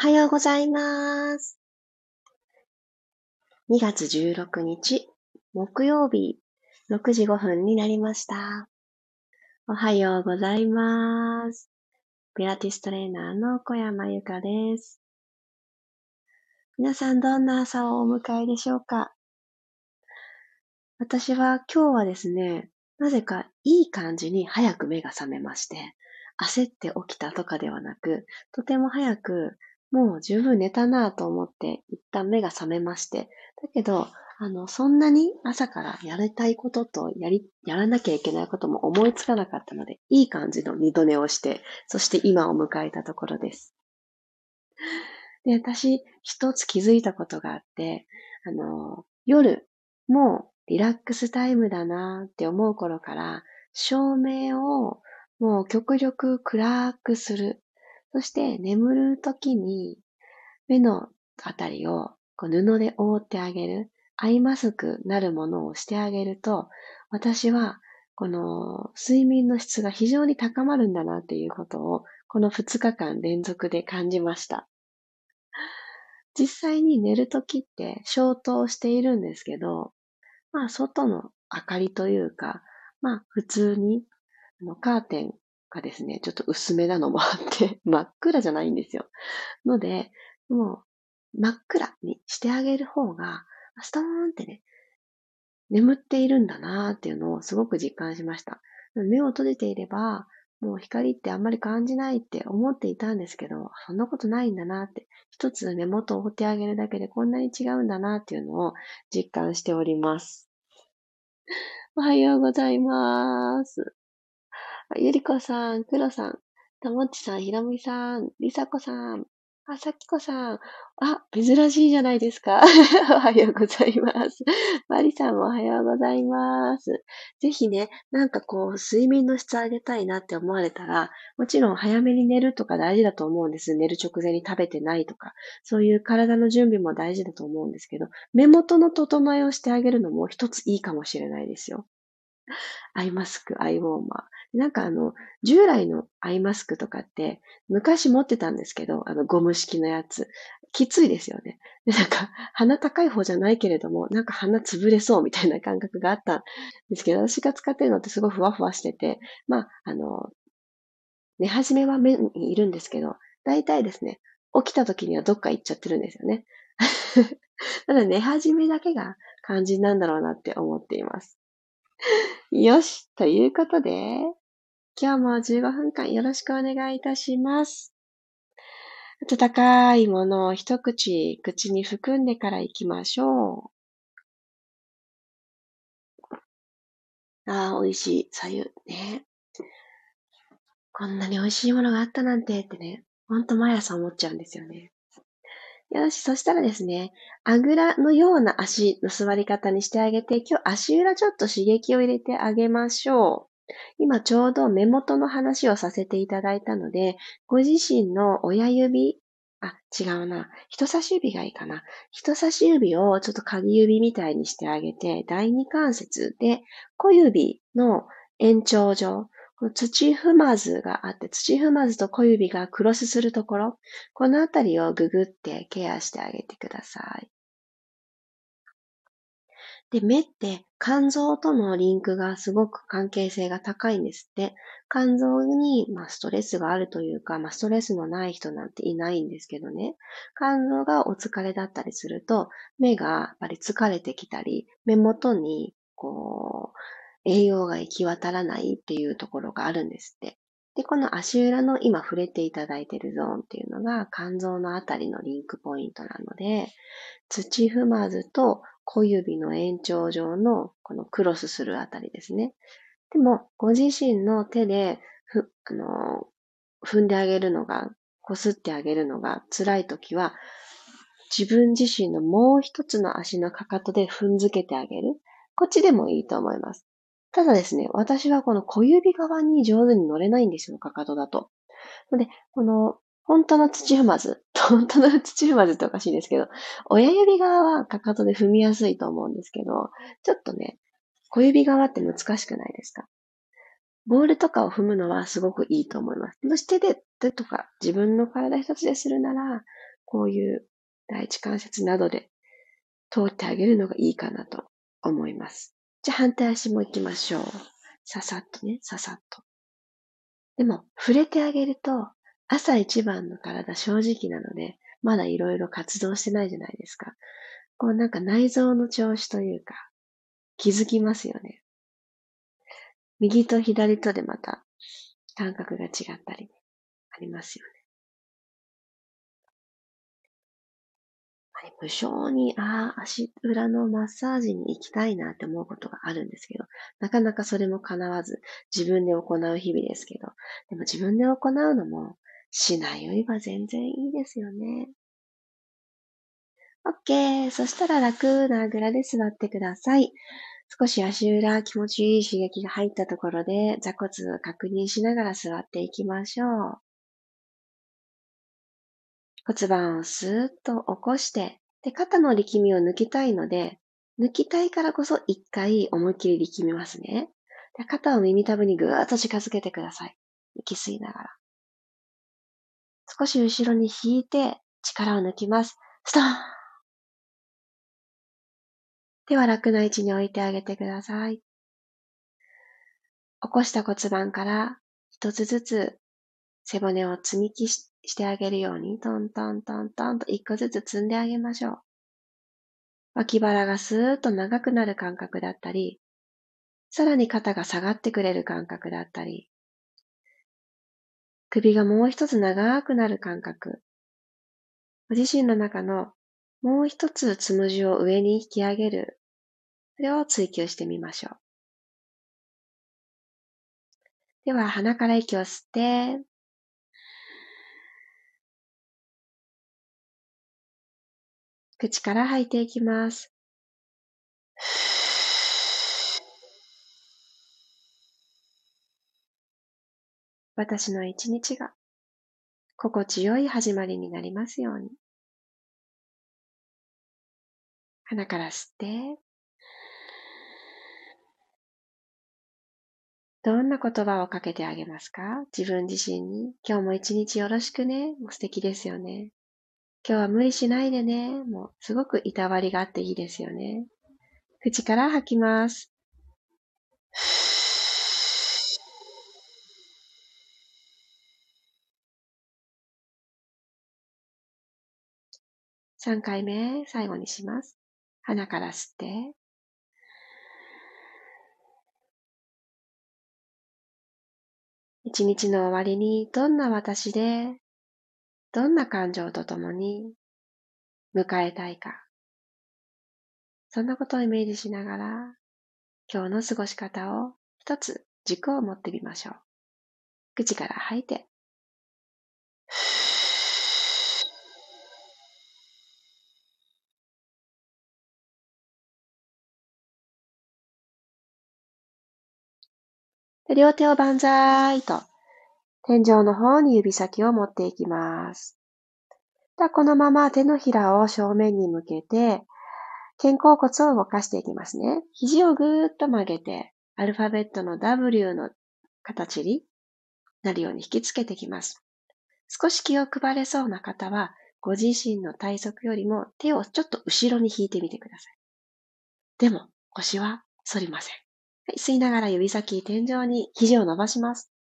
はようございます。2月16日、木曜日、6時5分になりました。おはようございます。ピラティストレーナーの小山由かです。皆さんどんな朝をお迎えでしょうか？私は今日はですね、なぜかいい感じに早く目が覚めまして、焦って起きたとかではなく、とても早くもう十分寝たなぁと思って一旦目が覚めまして、だけど、あの、そんなに朝からやりたいこととやり、やらなきゃいけないことも思いつかなかったので、いい感じの二度寝をして、そして今を迎えたところです。で、私、一つ気づいたことがあって、あの、夜、もうリラックスタイムだなって思う頃から、照明をもう極力暗くする。そして眠るときに目のあたりをこう布で覆ってあげる、アイマスクなるものをしてあげると、私はこの睡眠の質が非常に高まるんだなっていうことを、この2日間連続で感じました。実際に寝るときって消灯しているんですけど、まあ外の明かりというか、まあ普通にカーテンがですね、ちょっと薄めなのもあって、真っ暗じゃないんですよ。ので、もう、真っ暗にしてあげる方が、ストーンってね、眠っているんだなーっていうのをすごく実感しました。目を閉じていれば、もう光ってあんまり感じないって思っていたんですけど、そんなことないんだなって、一つ目元を追ってあげるだけでこんなに違うんだなっていうのを実感しております。おはようございます。ゆりこさん、くろさん、たもっちさん、ひろみさん、りさこさん、あ、さきこさん。あ、珍しいじゃないですか。おはようございます。マリさんもおはようございます。ぜひね、なんかこう、睡眠の質上げたいなって思われたら、もちろん早めに寝るとか大事だと思うんです。寝る直前に食べてないとか、そういう体の準備も大事だと思うんですけど、目元の整えをしてあげるのも一ついいかもしれないですよ。アイマスク、アイウォーマー。なんかあの、従来のアイマスクとかって、昔持ってたんですけど、あの、ゴム式のやつ。きついですよね。で、なんか、鼻高い方じゃないけれども、なんか鼻潰れそうみたいな感覚があったんですけど、私が使ってるのってすごいふわふわしてて、まあ、あの、寝始めは目にいるんですけど、大体ですね、起きた時にはどっか行っちゃってるんですよね。ただ寝始めだけが肝心なんだろうなって思っています。よし、ということで、今日も15分間よろしくお願いいたします。温かいものを一口口に含んでから行きましょう。ああ、美味しい。左右ね。こんなに美味しいものがあったなんてってね、ほんと毎朝思っちゃうんですよね。よし、そしたらですね、あぐらのような足の座り方にしてあげて、今日足裏ちょっと刺激を入れてあげましょう。今ちょうど目元の話をさせていただいたので、ご自身の親指、あ、違うな。人差し指がいいかな。人差し指をちょっと鍵指みたいにしてあげて、第二関節で小指の延長上、土踏まずがあって、土踏まずと小指がクロスするところ、このあたりをググってケアしてあげてください。で、目って肝臓とのリンクがすごく関係性が高いんですって。肝臓に、まあ、ストレスがあるというか、まあ、ストレスのない人なんていないんですけどね。肝臓がお疲れだったりすると、目がやっぱり疲れてきたり、目元に、こう、栄養が行き渡らないっていうところがあるんですって。で、この足裏の今触れていただいているゾーンっていうのが肝臓のあたりのリンクポイントなので、土踏まずと小指の延長上のこのクロスするあたりですね。でも、ご自身の手でふ、あの、踏んであげるのが、こすってあげるのが辛いときは、自分自身のもう一つの足のかかとで踏んづけてあげる。こっちでもいいと思います。ただですね、私はこの小指側に上手に乗れないんですよ、かかとだと。ので、この本当の土踏まず、本当の土踏まずっておかしいですけど、親指側はかかとで踏みやすいと思うんですけど、ちょっとね、小指側って難しくないですか？ボールとかを踏むのはすごくいいと思います。もし手で、手とか自分の体一つでするなら、こういう第一関節などで通ってあげるのがいいかなと思います。じゃあ反対足も行きましょう。ささっとね、ささっと。でも、触れてあげると、朝一番の体正直なので、まだいろいろ活動してないじゃないですか。こうなんか内臓の調子というか、気づきますよね。右と左とでまた感覚が違ったり、ありますよね。無性に、ああ、足裏のマッサージに行きたいなって思うことがあるんですけど、なかなかそれも叶わず、自分で行う日々ですけど、でも自分で行うのも、しないよりは全然いいですよね。OK。そしたら楽なあぐらで座ってください。少し足裏気持ちいい刺激が入ったところで座骨確認しながら座っていきましょう。骨盤をスーッと起こして、で、肩の力みを抜きたいので、抜きたいからこそ一回思いっきり力みますね。で肩を耳たぶにぐーっと近づけてください。息吸いながら。少し後ろに引いて力を抜きます。ストーン手は楽な位置に置いてあげてください。起こした骨盤から一つずつ背骨を積み木ししてあげるように、トントントントンと一個ずつ積んであげましょう。脇腹がスーッと長くなる感覚だったり、さらに肩が下がってくれる感覚だったり、首がもう一つ長くなる感覚、ご自身の中のもう一つつむじを上に引き上げる、それを追求してみましょう。では、鼻から息を吸って、口から吐いていきます。私の一日が心地よい始まりになりますように。鼻から吸って、どんな言葉をかけてあげますか？自分自身に。今日も一日よろしくね。素敵ですよね。今日は無理しないでね。もうすごくいたわりがあっていいですよね。口から吐きます。3回目、最後にします。鼻から吸って、一日の終わりにどんな私でどんな感情とともに迎えたいか。そんなことをイメージしながら、今日の過ごし方を一つ軸を持ってみましょう。口から吐いて。両手を万歳と天井の方に指先を持っていきます。このまま手のひらを正面に向けて、肩甲骨を動かしていきますね。肘をぐーっと曲げて、アルファベットの W の形になるように引きつけていきます。少し気を配れそうな方は、ご自身の体側よりも手をちょっと後ろに引いてみてください。でも、腰は反りません。はい、吸いながら指先天井に肘を伸ばします。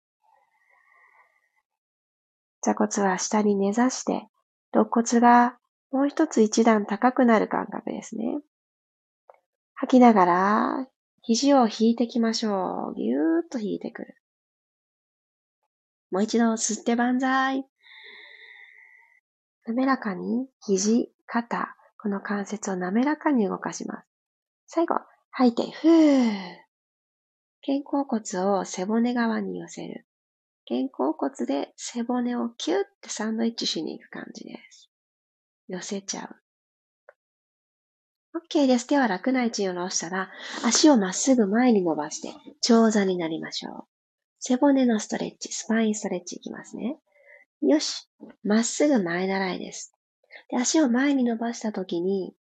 座骨は下に根ざして、肋骨がもう一つ一段高くなる感覚ですね。吐きながら、肘を引いていきましょう。ぎゅーっと引いてくる。もう一度吸って万歳。滑らかに肘、肩、この関節を滑らかに動かします。最後、吐いて、ふー。肩甲骨を背骨側に寄せる。肩甲骨で背骨をキュッてサンドイッチしに行く感じです。寄せちゃう。OK です。手は楽な位置に下ろしたら、足をまっすぐ前に伸ばして、長座になりましょう。背骨のストレッチ、スパインストレッチいきますね。よし。まっすぐ前習いです。で足を前に伸ばした時に、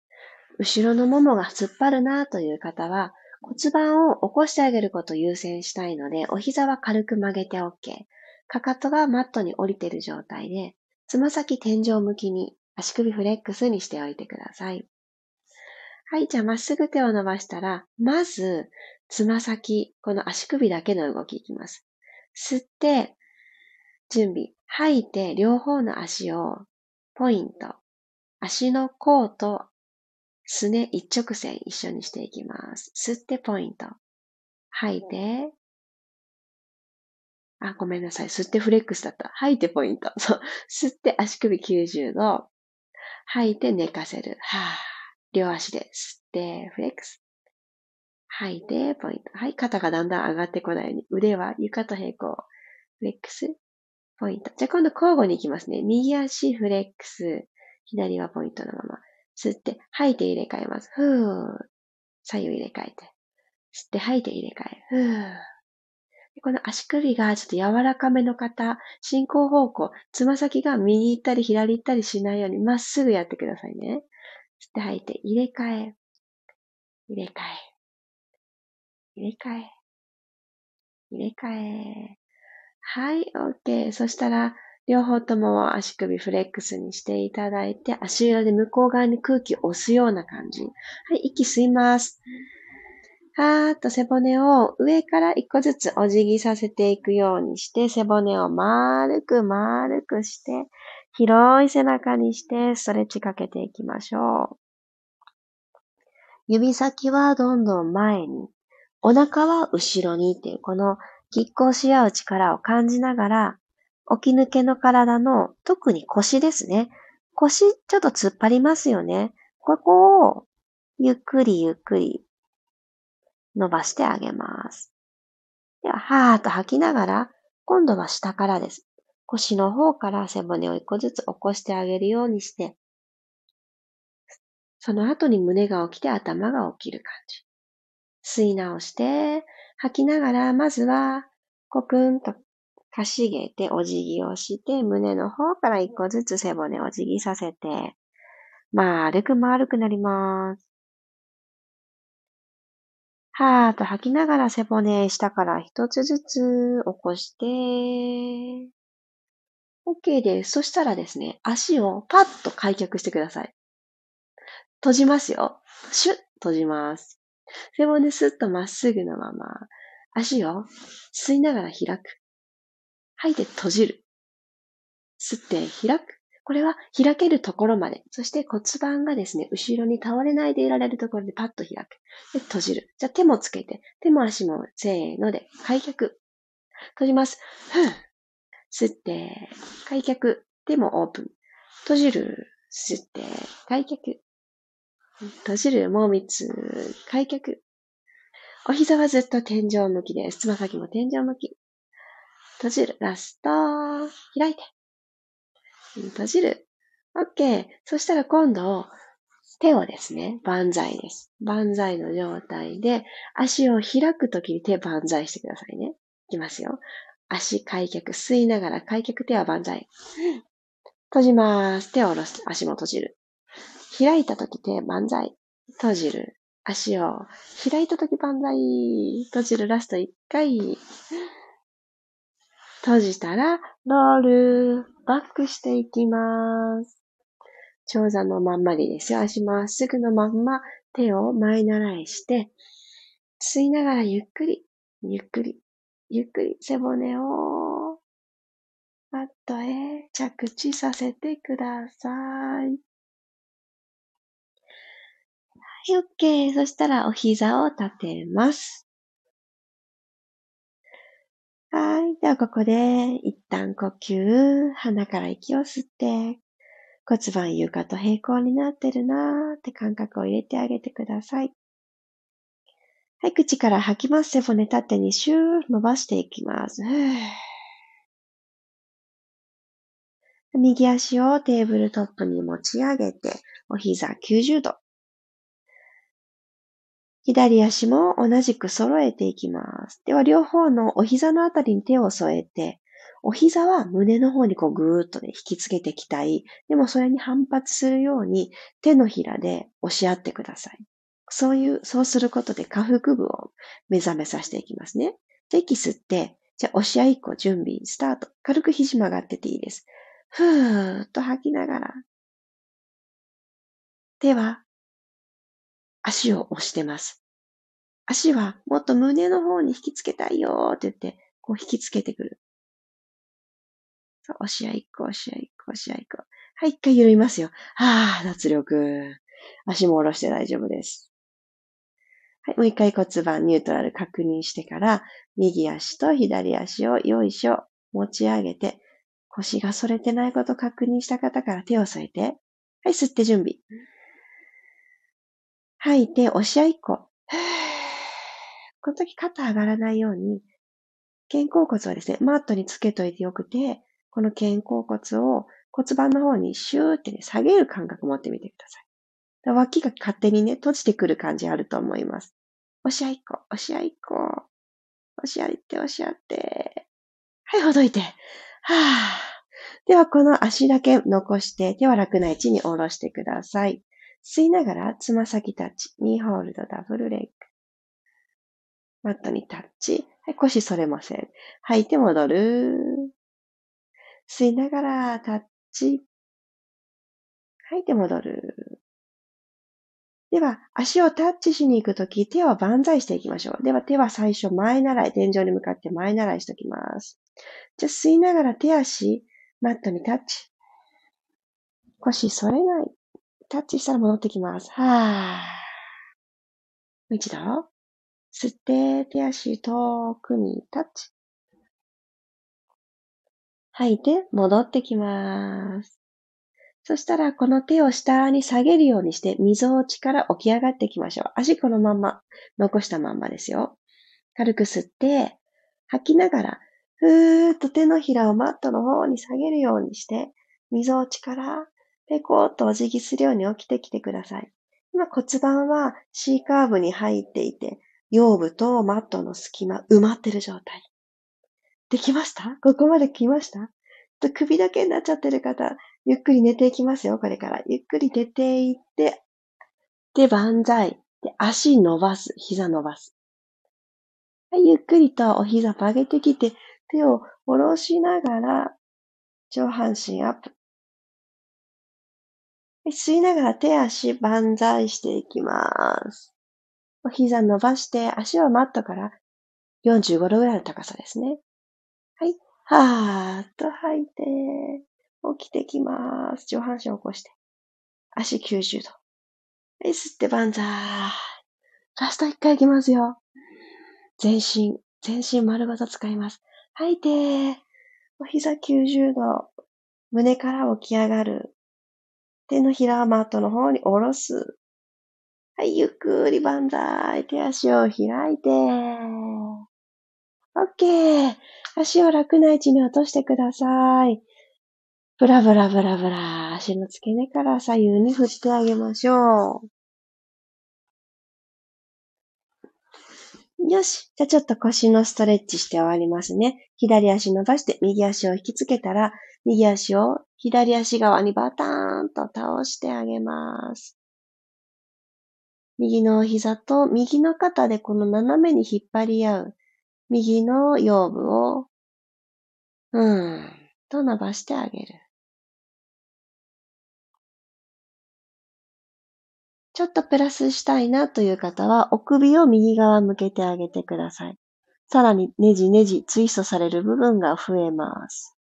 後ろのももが突っ張るなという方は、骨盤を起こしてあげることを優先したいので、お膝は軽く曲げて OK。かかとがマットに降りている状態で、つま先天井向きに足首フレックスにしておいてください。はい、じゃあまっすぐ手を伸ばしたら、まず、つま先、この足首だけの動きいきます。吸って、準備。吐いて、両方の足を、ポイント。足の甲とすね一直線一緒にしていきます。吸ってポイント。吐いて、あ、ごめんなさい。吸ってフレックスだった。吐いてポイント。そう。吸って足首90度。吐いて寝かせる。はぁ。両足で吸ってフレックス。吐いてポイント。はい。肩がだんだん上がってこないように。腕は床と平行。フレックス。ポイント。じゃあ今度交互に行きますね。右足フレックス。左はポイントのまま。吸って、吐いて入れ替えます。ふー。左右入れ替えて。吸って吐いて入れ替え。ふー。この足首がちょっと柔らかめの方、進行方向、つま先が右行ったり左行ったりしないようにまっすぐやってくださいね。吸って吐いて入れ替え。入れ替え。入れ替え。入れ替え。はい、OK。そしたら、両方とも足首フレックスにしていただいて、足裏で向こう側に空気を押すような感じ。はい、息吸います。はーっと背骨を上から一個ずつお辞儀させていくようにして、背骨を丸く丸くして、広い背中にしてストレッチかけていきましょう。指先はどんどん前に、お腹は後ろにっていう、この拮抗し合う力を感じながら、起き抜けの体の特に腰ですね。腰ちょっと突っ張りますよね。ここをゆっくりゆっくり伸ばしてあげます。では、はーっと吐きながら、今度は下からです。腰の方から背骨を一個ずつ起こしてあげるようにして、その後に胸が起きて頭が起きる感じ。吸い直して、吐きながら、まずは、コクンとかしげてお辞儀をして、胸の方から一個ずつ背骨を辞儀させて、丸く丸くなります。はーっと吐きながら背骨下から一つずつ起こして、OK です。そしたらですね、足をパッと開脚してください。閉じますよ。シュッ閉じます。背骨スッとまっすぐのまま、足を吸いながら開く。吐いて閉じる。吸って開く。これは開けるところまで。そして骨盤がですね、後ろに倒れないでいられるところでパッと開く。で、閉じる。じゃあ手もつけて、手も足もせーので開脚。閉じます。ふん。吸って、開脚。手もオープン。閉じる。吸って、開脚。閉じる。もう三つ。開脚。お膝はずっと天井向きです。つま先も天井向き。閉じる。ラスト。開いて。閉じる。OK。そしたら今度、手をですね、万歳です。万歳の状態で、足を開くときに手万歳してくださいね。いきますよ。足開脚、吸いながら開脚、手は万歳。閉じます。手を下ろす。足も閉じる。開いたとき手万歳。閉じる。足を開いたとき万歳。閉じる。ラスト1回。閉じたら、ロール、バックしていきます。長座のまんまでですよ。足まっすぐのまんま、手を前習いして、吸いながらゆっくり、ゆっくり、ゆっくり背骨を、マットへ着地させてください。はい、OK。そしたらお膝を立てます。はい。では、ここで、一旦呼吸、鼻から息を吸って、骨盤床と平行になってるなーって感覚を入れてあげてください。はい、口から吐きます。背骨縦にシュー伸ばしていきます。右足をテーブルトップに持ち上げて、お膝90度。左足も同じく揃えていきます。では、両方のお膝のあたりに手を添えて、お膝は胸の方にこうぐーっとね、引きつけていきたい。でもそれに反発するように手のひらで押し合ってください。そういう、そうすることで下腹部を目覚めさせていきますね。じゃ息吸って、じゃあ押し合い1個準備、スタート。軽く肘曲がってていいです。ふーっと吐きながら手は足を押してます。足はもっと胸の方に引きつけたいよって言って、こう引きつけてくる。押し合いっこ、押し合いっこ、押し合いっこ。はい、一回緩みますよ。はぁ、脱力。足も下ろして大丈夫です。はい、もう一回骨盤ニュートラル確認してから、右足と左足をよいしょ、持ち上げて、腰が反れてないこと確認した方から手を添えて、はい、吸って準備。吐いて、押し合いっこ。この時肩上がらないように、肩甲骨はですね、マットにつけといてよくて、この肩甲骨を骨盤の方にシューってね、下げる感覚持ってみてください。脇が勝手にね、閉じてくる感じあると思います。押し合いっこ、押し合いっこ。押し合いって、押し合って。はい、ほどいて。はぁ。では、この足だけ残して、手は楽な位置に下ろしてください。吸いながら、つま先タッチ。ニーホールド、ダブルレッグ。マットにタッチ。はい、腰反れません。吐いて戻る。吸いながらタッチ。吐いて戻る。では、足をタッチしに行くとき、手は万歳していきましょう。では、手は最初前習い、天井に向かって前習いしておきます。じゃ、吸いながら手足、マットにタッチ。腰反れない。タッチしたら戻ってきます。はぁ。もう一度。吸って、手足遠くにタッチ。吐いて、戻ってきます。そしたら、この手を下に下げるようにして、溝落ちから起き上がっていきましょう。足このまま、残したまんまですよ。軽く吸って、吐きながら、ふーっと手のひらをマットの方に下げるようにして、溝落ちからペコーとお辞儀するように起きてきてください。今骨盤は C カーブに入っていて、腰部とマットの隙間埋まってる状態。できました？ここまで来ました？首だけになっちゃってる方、ゆっくり寝ていきますよ、これから。ゆっくり寝ていって、で、万歳。で、足伸ばす。膝伸ばす。はい、ゆっくりとお膝曲げてきて、手を下ろしながら、上半身アップ。吸いながら手足万歳していきます。お膝伸ばして、足はマットから45度ぐらいの高さですね。はい。はーっと吐いて、起きてきます。上半身を起こして。足90度。はい、吸ってバンザー。ラスト1回いきますよ。全身、全身丸ごと使います。吐いて、お膝90度。胸から起き上がる。手のひらマットの方に下ろす。はい、ゆっくりバンザー。手足を開いて。OK。足を楽な位置に落としてください。ブラブラブラブラ。足の付け根から左右に振ってあげましょう。よし。じゃあちょっと腰のストレッチして終わりますね。左足伸ばして右足を引きつけたら、右足を左足側にバターンと倒してあげます。右の膝と右の肩でこの斜めに引っ張り合う。右の腰部を、うーん、と伸ばしてあげる。ちょっとプラスしたいなという方は、お首を右側向けてあげてください。さらにねじねじツイストされる部分が増えます。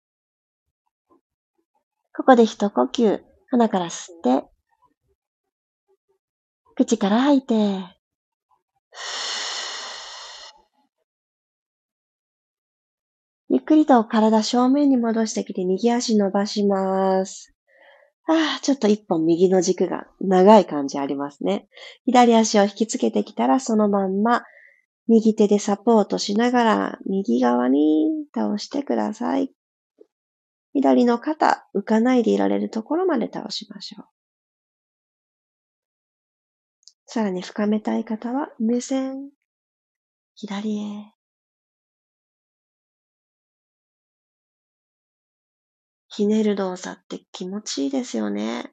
ここで一呼吸、鼻から吸って、口から吐いて、ゆっくりと体正面に戻してきて右足伸ばします。ああ、ちょっと一本右の軸が長い感じありますね。左足を引きつけてきたらそのまんま右手でサポートしながら右側に倒してください。左の肩、浮かないでいられるところまで倒しましょう。さらに深めたい方は目線、左へ。ひねる動作って気持ちいいですよね。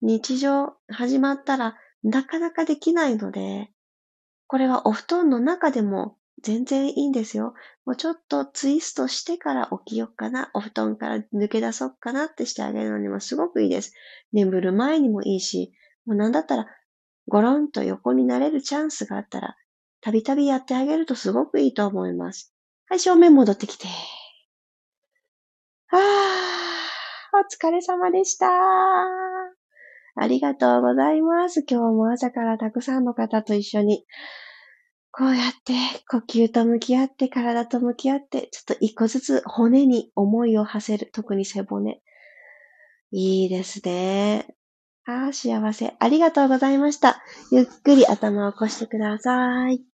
日常始まったらなかなかできないので、これはお布団の中でも全然いいんですよ。もうちょっとツイストしてから起きよっかな、お布団から抜け出そうかなってしてあげるのにもすごくいいです。眠る前にもいいし、もうなんだったら、ゴロンと横になれるチャンスがあったら、たびたびやってあげるとすごくいいと思います。はい、正面戻ってきて。あー、お疲れ様でした。ありがとうございます。今日も朝からたくさんの方と一緒に、こうやって呼吸と向き合って、体と向き合って、ちょっと一個ずつ骨に思いを馳せる。特に背骨。いいですね。ああ、幸せ。ありがとうございました。ゆっくり頭を起こしてください。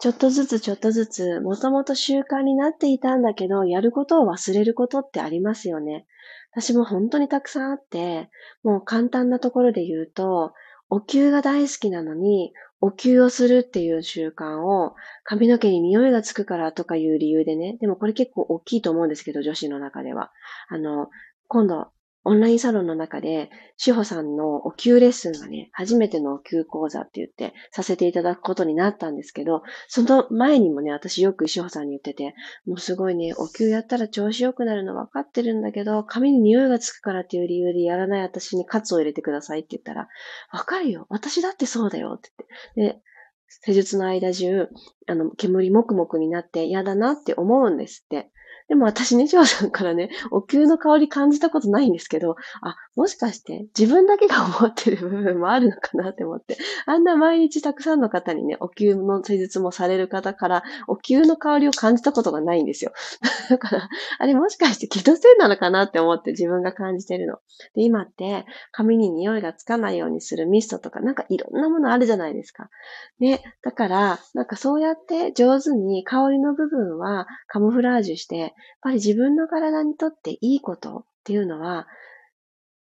ちょっとずつちょっとずつ、もともと習慣になっていたんだけど、やることを忘れることってありますよね。私も本当にたくさんあって、もう簡単なところで言うと、お灸が大好きなのに、お灸をするっていう習慣を髪の毛に匂いがつくからとかいう理由でね、でもこれ結構大きいと思うんですけど、女子の中では。あの、今度、オンラインサロンの中で、志保さんのお給レッスンがね、初めてのお給講座って言ってさせていただくことになったんですけど、その前にもね、私よく志保さんに言ってて、もうすごいね、お給やったら調子良くなるの分かってるんだけど、髪に匂いがつくからっていう理由でやらない私にカツを入れてくださいって言ったら、わかるよ。私だってそうだよって言って。で、施術の間中、あの、煙もくもくになって嫌だなって思うんですって。でも私ね、翔さんからね、お灸の香り感じたことないんですけど、あ、もしかして自分だけが思ってる部分もあるのかなって思って、あんな毎日たくさんの方にね、お灸の施術もされる方から、お灸の香りを感じたことがないんですよ。だから、あれもしかして気のせいなのかなって思って自分が感じてるの。で、今って髪に匂いがつかないようにするミストとか、なんかいろんなものあるじゃないですか。ね、だから、なんかそうやって上手に香りの部分はカモフラージュして、っぱり自分の体にとっていいことっていうのは、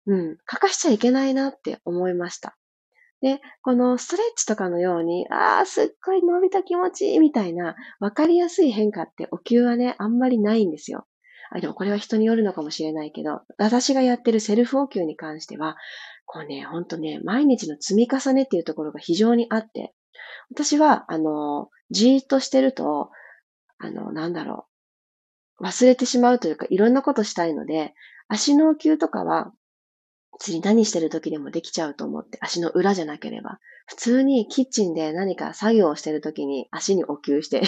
うん、欠かしちゃいけないなって思いました。で、このストレッチとかのように、ああ、すっごい伸びた気持ちいいみたいな、わかりやすい変化ってお灸はね、あんまりないんですよ。あ、でもこれは人によるのかもしれないけど、私がやってるセルフお灸に関しては、こうね、ほんとね、毎日の積み重ねっていうところが非常にあって、私は、あの、じーっとしてると、あの、なんだろう、忘れてしまうというか、いろんなことしたいので、足の呼吸とかは、次何してる時でもできちゃうと思って、足の裏じゃなければ。普通にキッチンで何か作業をしてる時に足にお灸して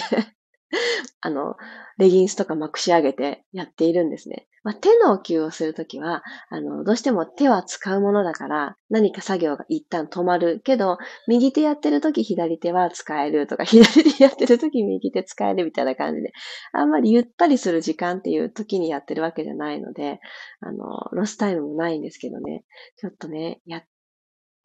あの、レギンスとかまくし上げてやっているんですね。まあ、手のお灸をするときは、あの、どうしても手は使うものだから、何か作業が一旦止まるけど、右手やってるとき左手は使えるとか、左手やってるとき右手使えるみたいな感じで、あんまりゆったりする時間っていう時にやってるわけじゃないので、あの、ロスタイムもないんですけどね、ちょっとね、や、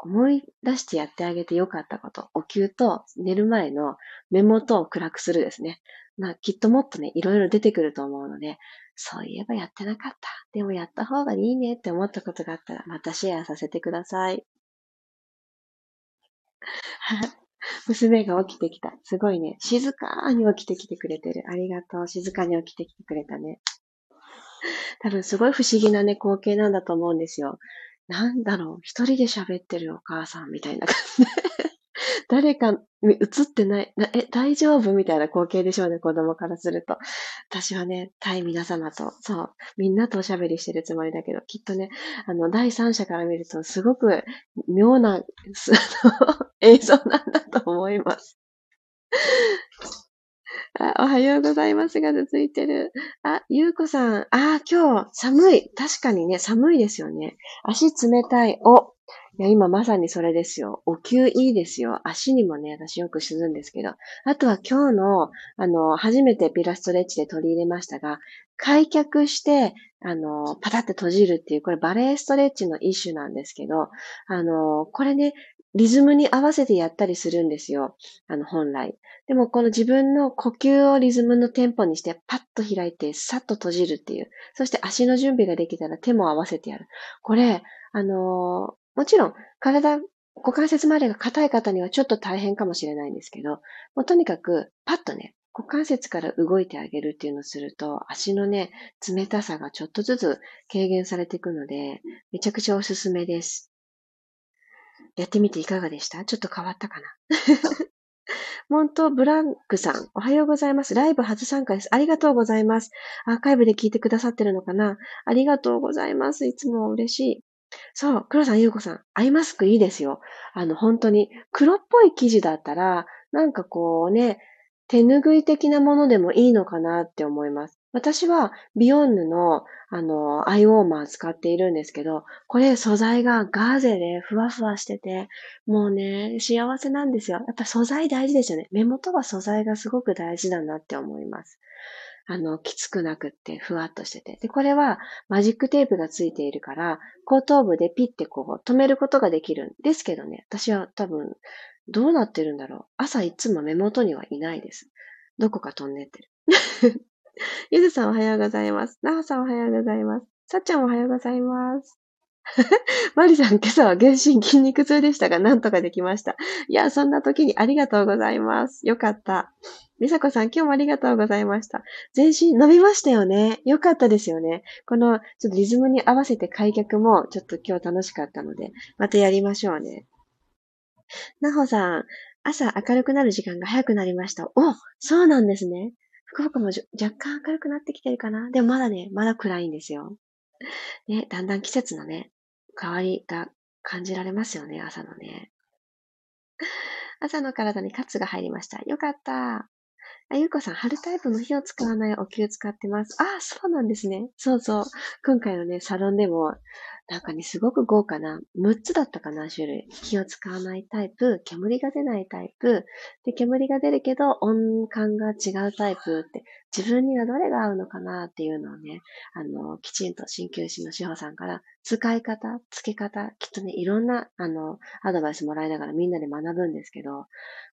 思い出してやってあげてよかったこと、お灸と寝る前の目元を暗くするですね。まあ、きっともっとね、いろいろ出てくると思うので、そういえばやってなかった。でもやった方がいいねって思ったことがあったら、またシェアさせてください。娘が起きてきた。すごいね。静かに起きてきてくれてる。ありがとう。静かに起きてきてくれたね。多分すごい不思議なね、光景なんだと思うんですよ。なんだろう。一人で喋ってるお母さんみたいな感じで 誰か映ってない、え、大丈夫みたいな光景でしょうね、子供からすると。私はね、対皆様と、そう、みんなとおしゃべりしてるつもりだけど、きっとね、あの、第三者から見ると、すごく妙な、映像なんだと思います。おはようございますが続いてる。あ、ゆうこさん。あ、今日寒い。確かにね、寒いですよね。足冷たい。お、いや、今まさにそれですよ。お灸いいですよ。足にもね、私よくするんですけど。あとは今日の、あの、初めてピラストレッチで取り入れましたが、開脚して、あの、パタって閉じるっていう、これバレエストレッチの一種なんですけど、あの、これね、リズムに合わせてやったりするんですよ。あの、本来。でも、この自分の呼吸をリズムのテンポにして、パッと開いて、さっと閉じるっていう。そして足の準備ができたら手も合わせてやる。これ、あのもちろん、体、股関節周りが硬い方にはちょっと大変かもしれないんですけど、もうとにかく、パッとね、股関節から動いてあげるっていうのをすると、足のね、冷たさがちょっとずつ軽減されていくので、めちゃくちゃおすすめです。やってみていかがでした？ちょっと変わったかな？モントブランクさん、おはようございます。ライブ初参加です。ありがとうございます。アーカイブで聞いてくださってるのかな？ありがとうございます。いつも嬉しい。そう、黒さん、ゆうこさん、アイマスクいいですよ。あの、本当に、黒っぽい生地だったら、なんかこうね、手ぬぐい的なものでもいいのかなって思います。私はビヨンヌのあの、アイウォーマー使っているんですけど、これ素材がガーゼでふわふわしてて、もうね、幸せなんですよ。やっぱ素材大事ですよね。目元は素材がすごく大事だなって思います。あの、きつくなくってふわっとしてて。で、これはマジックテープがついているから、後頭部でピッてこう止めることができるんですけどね、私は多分、どうなってるんだろう。朝いつも目元にはいないです。どこか飛んでってる。ゆずさんおはようございます。なおさんおはようございます。さっちゃんおはようございます。マリさん、今朝は全身筋肉痛でしたが、なんとかできました。いや、そんな時にありがとうございます。よかった。みさこさん、今日もありがとうございました。全身伸びましたよね。よかったですよね。この、ちょっとリズムに合わせて開脚も、ちょっと今日楽しかったので、またやりましょうね。なほさん、朝明るくなる時間が早くなりました。おそうなんですね。福岡も若干明るくなってきてるかな？でもまだね、まだ暗いんですよ。ね、だんだん季節のね、変わりが感じられますよね、朝のね。朝の体にカツが入りました。よかった。あ、ゆうこさん、春タイプの火を使わないお灸使ってます。ああ、そうなんですね。そうそう。今回のね、サロンでも、なんかね、すごく豪華な、6つだったかな、種類。火を使わないタイプ、煙が出ないタイプ、で、煙が出るけど温感が違うタイプって、自分にはどれが合うのかなっていうのをね、あの、きちんと鍼灸師の志保さんから使い方、付け方、きっとね、いろんな、あの、アドバイスもらいながらみんなで学ぶんですけど、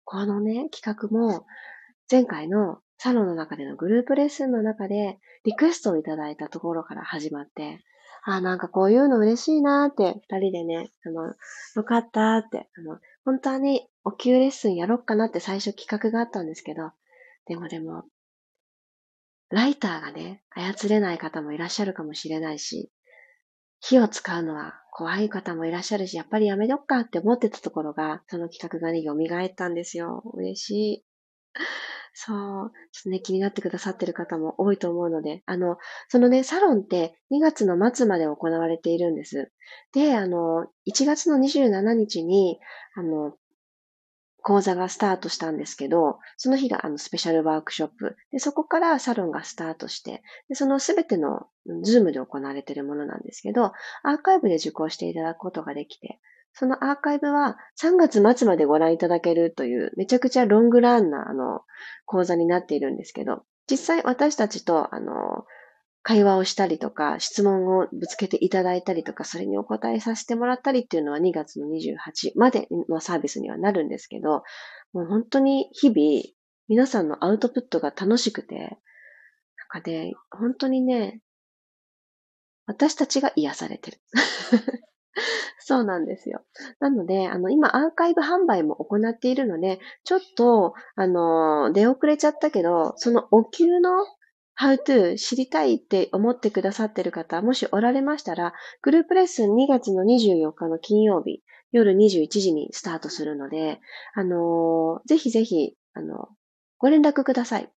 このね、企画も、前回のサロンの中でのグループレッスンの中でリクエストをいただいたところから始まって、あ、なんかこういうの嬉しいなって、二人でね、あの、よかったって、あの、本当はね、お給レッスンやろっかなって最初企画があったんですけど、でもでも、ライターがね、操れない方もいらっしゃるかもしれないし、火を使うのは怖い方もいらっしゃるし、やっぱりやめよっかって思ってたところが、その企画がね、蘇ったんですよ。嬉しい。そう。ちょっとね、気になってくださってる方も多いと思うので、あの、そのね、サロンって2月の末まで行われているんです。で、あの、1月の27日に、あの、講座がスタートしたんですけど、その日があのスペシャルワークショップ。で、そこからサロンがスタートして、でそのすべてのズームで行われているものなんですけど、アーカイブで受講していただくことができて、そのアーカイブは3月末までご覧いただけるというめちゃくちゃロングランなあの講座になっているんですけど、実際私たちとあの会話をしたりとか、質問をぶつけていただいたりとか、それにお答えさせてもらったりっていうのは2月の28までのサービスにはなるんですけど、もう本当に日々皆さんのアウトプットが楽しくて、なんかね、本当にね、私たちが癒されてる。そうなんですよ。なので、あの、今アーカイブ販売も行っているので、ちょっと、あの、出遅れちゃったけど、そのお給の How to 知りたいって思ってくださってる方、もしおられましたら、グループレッスン2月の24日の金曜日、夜21時にスタートするので、あのぜひぜひ、あの、ご連絡ください。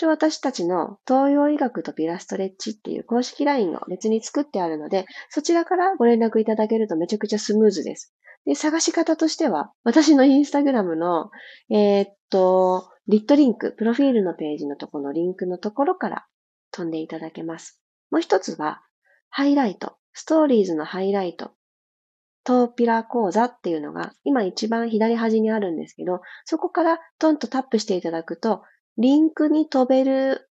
一応私たちの東洋医学とピラストレッチっていう公式 LINE を別に作ってあるので、そちらからご連絡いただけるとめちゃくちゃスムーズです。で、探し方としては、私のインスタグラムの、えー、っと、リットリンク、プロフィールのページのところのリンクのところから飛んでいただけます。もう一つは、ハイライト、ストーリーズのハイライト、トーピラ講座っていうのが今一番左端にあるんですけど、そこからトンとタップしていただくと、リンクに飛べる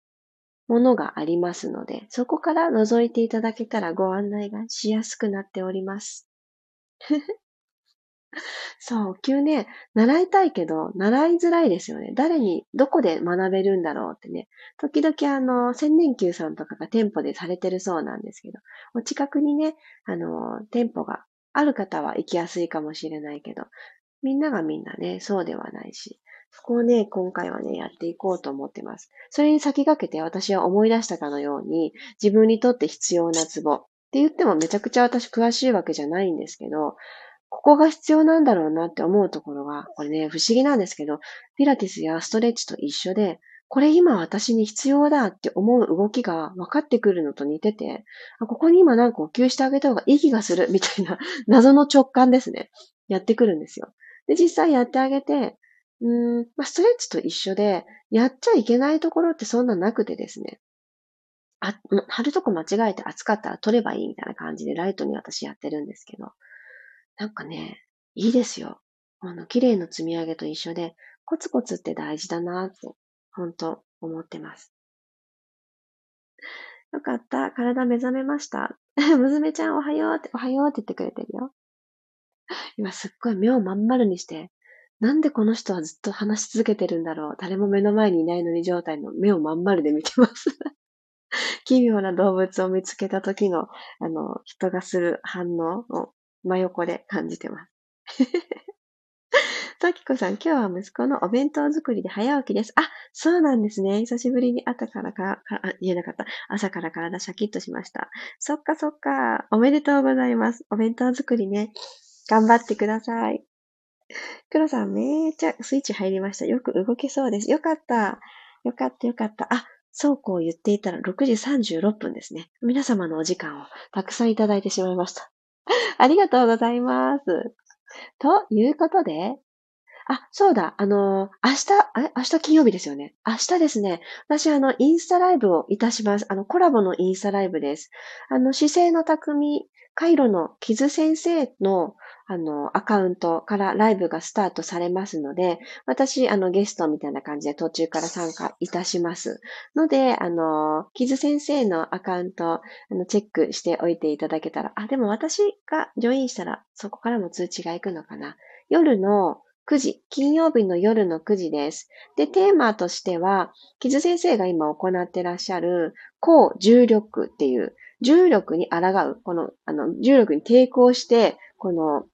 ものがありますので、そこから覗いていただけたらご案内がしやすくなっております。そう、急ね、習いたいけど、習いづらいですよね。誰に、どこで学べるんだろうってね。時々あの、千年級さんとかが店舗でされてるそうなんですけど、お近くにね、あの、店舗がある方は行きやすいかもしれないけど、みんながみんなね、そうではないし、そこをね、今回はね、やっていこうと思ってます。それに先駆けて私は思い出したかのように、自分にとって必要なツボって言ってもめちゃくちゃ私詳しいわけじゃないんですけど、ここが必要なんだろうなって思うところが、これね、不思議なんですけど、ピラティスやストレッチと一緒で、これ今私に必要だって思う動きが分かってくるのと似てて、ここに今なんか呼吸してあげた方がいい気がするみたいな謎の直感ですね。やってくるんですよ。で、実際やってあげて、うん、まあ、ストレッチと一緒で、やっちゃいけないところってそんななくてですね。あ、貼るとこ間違えて暑かったら取ればいいみたいな感じでライトに私やってるんですけど、なんかね、いいですよ。あの、綺麗の積み上げと一緒で、コツコツって大事だなって、本当思ってます。よかった。体目覚めました。娘ちゃんおはようって、おはようって言ってくれてるよ。今すっごい目をまん丸にして、なんでこの人はずっと話し続けてるんだろう。誰も目の前にいないのに状態の目をまん丸で見てます。奇妙な動物を見つけた時の、あの、人がする反応を真横で感じてます。ときこさん、今日は息子のお弁当作りで早起きです。あ、そうなんですね。久しぶりに朝からか、か言えなかった。朝から体シャキッとしました。そっかそっか。おめでとうございます。お弁当作りね。頑張ってください。黒さん、めーちゃスイッチ入りました。よく動けそうです。よかった。よかったよかった。あ、そうこう言っていたら6時36分ですね。皆様のお時間をたくさんいただいてしまいました。ありがとうございます。ということで、あ、そうだ、あの明日、え、明日金曜日ですよね。明日ですね、私、あの、インスタライブをいたします。あの、コラボのインスタライブです。あの、姿勢の匠、カイロの傷先生のあの、アカウントからライブがスタートされますので、私、あの、ゲストみたいな感じで途中から参加いたします。ので、あの、キズ先生のアカウント、あの、チェックしておいていただけたら、あ、でも私がジョインしたら、そこからも通知が行くのかな。夜の9時、金曜日の夜の9時です。で、テーマとしては、キズ先生が今行ってらっしゃる、高重力っていう、重力に抗う、この、あの、重力に抵抗して、この、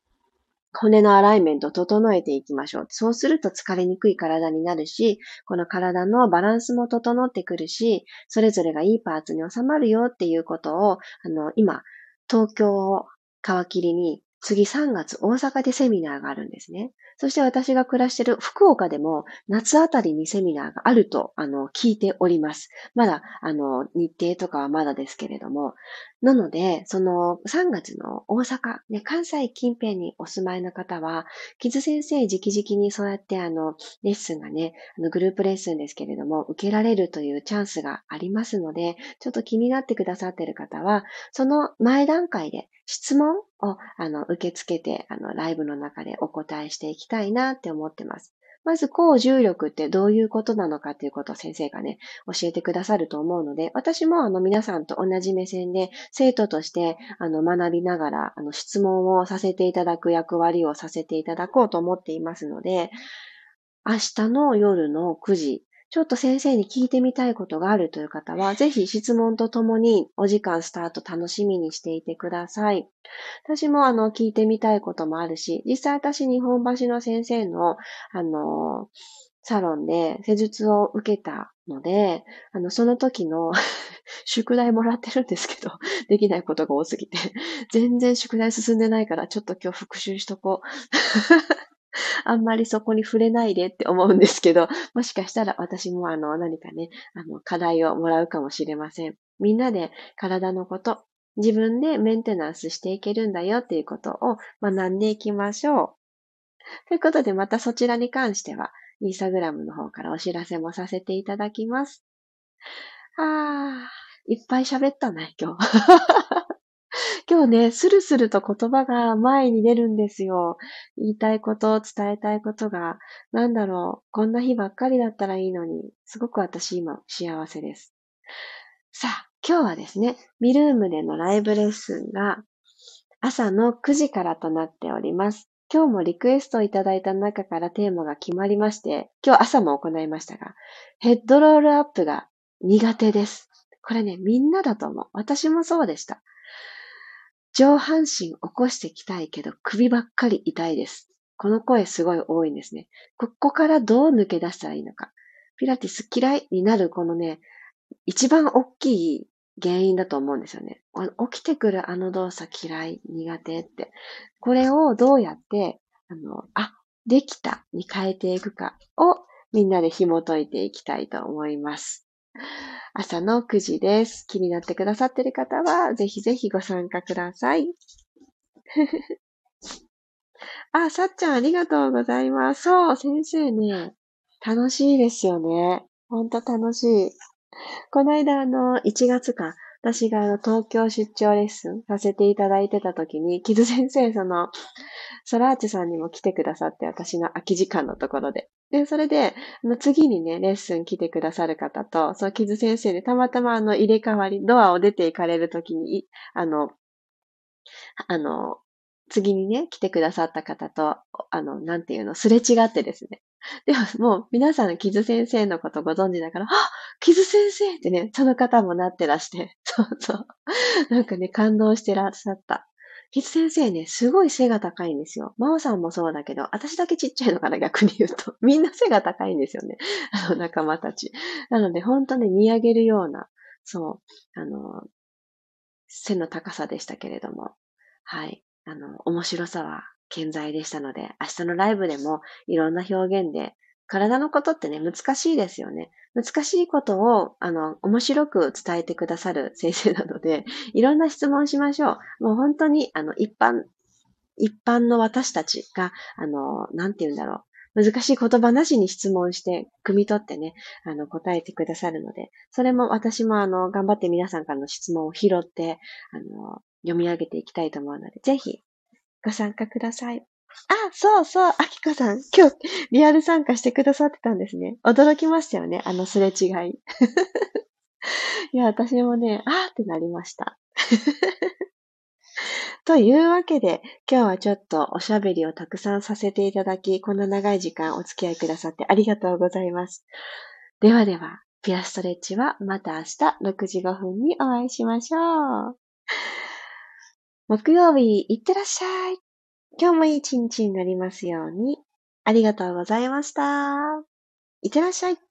骨のアライメントを整えていきましょう。そうすると疲れにくい体になるし、この体のバランスも整ってくるし、それぞれがいいパーツに収まるよっていうことを、あの、今、東京を皮切りに次3月大阪でセミナーがあるんですね。そして私が暮らしている福岡でも夏あたりにセミナーがあると、あの、聞いております。まだ、あの、日程とかはまだですけれども。なので、その3月の大阪、ね、関西近辺にお住まいの方は、キズ先生直々にそうやってあの、レッスンがね、あの、グループレッスンですけれども、受けられるというチャンスがありますので、ちょっと気になってくださっている方は、その前段階で質問を、あの、受け付けて、あの、ライブの中でお答えしていきたいなって思ってます。まず、高重力ってどういうことなのかっていうことを先生がね、教えてくださると思うので、私もあの皆さんと同じ目線で生徒としてあの学びながらあの質問をさせていただく役割をさせていただこうと思っていますので、明日の夜の9時ちょっと先生に聞いてみたいことがあるという方は、ぜひ質問とともにお時間スタート楽しみにしていてください。私もあの、聞いてみたいこともあるし、実際私日本橋の先生の、あの、サロンで施術を受けたので、あの、その時の 宿題もらってるんですけど、できないことが多すぎて、全然宿題進んでないから、ちょっと今日復習しとこう。あんまりそこに触れないでって思うんですけど、もしかしたら私もあの何かね、あの課題をもらうかもしれません。みんなで体のこと、自分でメンテナンスしていけるんだよっていうことを学んでいきましょう。ということでまたそちらに関しては、インスタグラムの方からお知らせもさせていただきます。あー、いっぱい喋ったね、今日。今日ね、スルスルと言葉が前に出るんですよ。言いたいこと、伝えたいことが、なんだろう、こんな日ばっかりだったらいいのに、すごく私今幸せです。さあ、今日はですね、ミルームでのライブレッスンが朝の9時からとなっております。今日もリクエストをいただいた中からテーマが決まりまして、今日朝も行いましたが、ヘッドロールアップが苦手です。これね、みんなだと思う。私もそうでした。上半身起こしてきたいけど首ばっかり痛いです。この声すごい多いんですね。ここからどう抜け出したらいいのか。ピラティス嫌いになるこのね、一番大きい原因だと思うんですよね。起きてくるあの動作嫌い、苦手って。これをどうやって、あの、あ、できたに変えていくかをみんなで紐解いていきたいと思います。朝の9時です。気になってくださっている方は、ぜひぜひご参加ください。あ、さっちゃんありがとうございます。そう、先生ね、楽しいですよね。ほんと楽しい。この間、あの、1月か、私があの、東京出張レッスンさせていただいてた時に、キズ先生、その、ソラーチさんにも来てくださって、私の空き時間のところで。で、それで、あの次にね、レッスン来てくださる方と、そのキズ先生でたまたまあの、入れ替わり、ドアを出て行かれるときに、あの、あの、次にね、来てくださった方と、あの、なんていうの、すれ違ってですね。でも、もう皆さん、キズ先生のことご存知だから、あキズ先生ってね、その方もなってらして、そうそう。なんかね、感動してらっしゃった。キズ先生ね、すごい背が高いんですよ。マオさんもそうだけど、私だけちっちゃいのかな、逆に言うと。みんな背が高いんですよね。あの、仲間たち。なので、本当ね、見上げるような、そう、あの、背の高さでしたけれども、はい。あの、面白さは健在でしたので、明日のライブでもいろんな表現で、体のことってね、難しいですよね。難しいことを、あの、面白く伝えてくださる先生なので、いろんな質問しましょう。もう本当に、あの、一般、一般の私たちが、あの、なんて言うんだろう。難しい言葉なしに質問して、汲み取ってね、あの、答えてくださるので、それも私もあの、頑張って皆さんからの質問を拾って、あの、読み上げていきたいと思うので、ぜひご参加ください。あ、そうそう、あきこさん、今日リアル参加してくださってたんですね。驚きましたよね、あのすれ違い。いや、私もね、あーってなりました。というわけで、今日はちょっとおしゃべりをたくさんさせていただき、こんな長い時間お付き合いくださってありがとうございます。ではでは、ピアストレッチはまた明日6時5分にお会いしましょう。木曜日、いってらっしゃい。今日もいい一日になりますように。ありがとうございました。いってらっしゃい。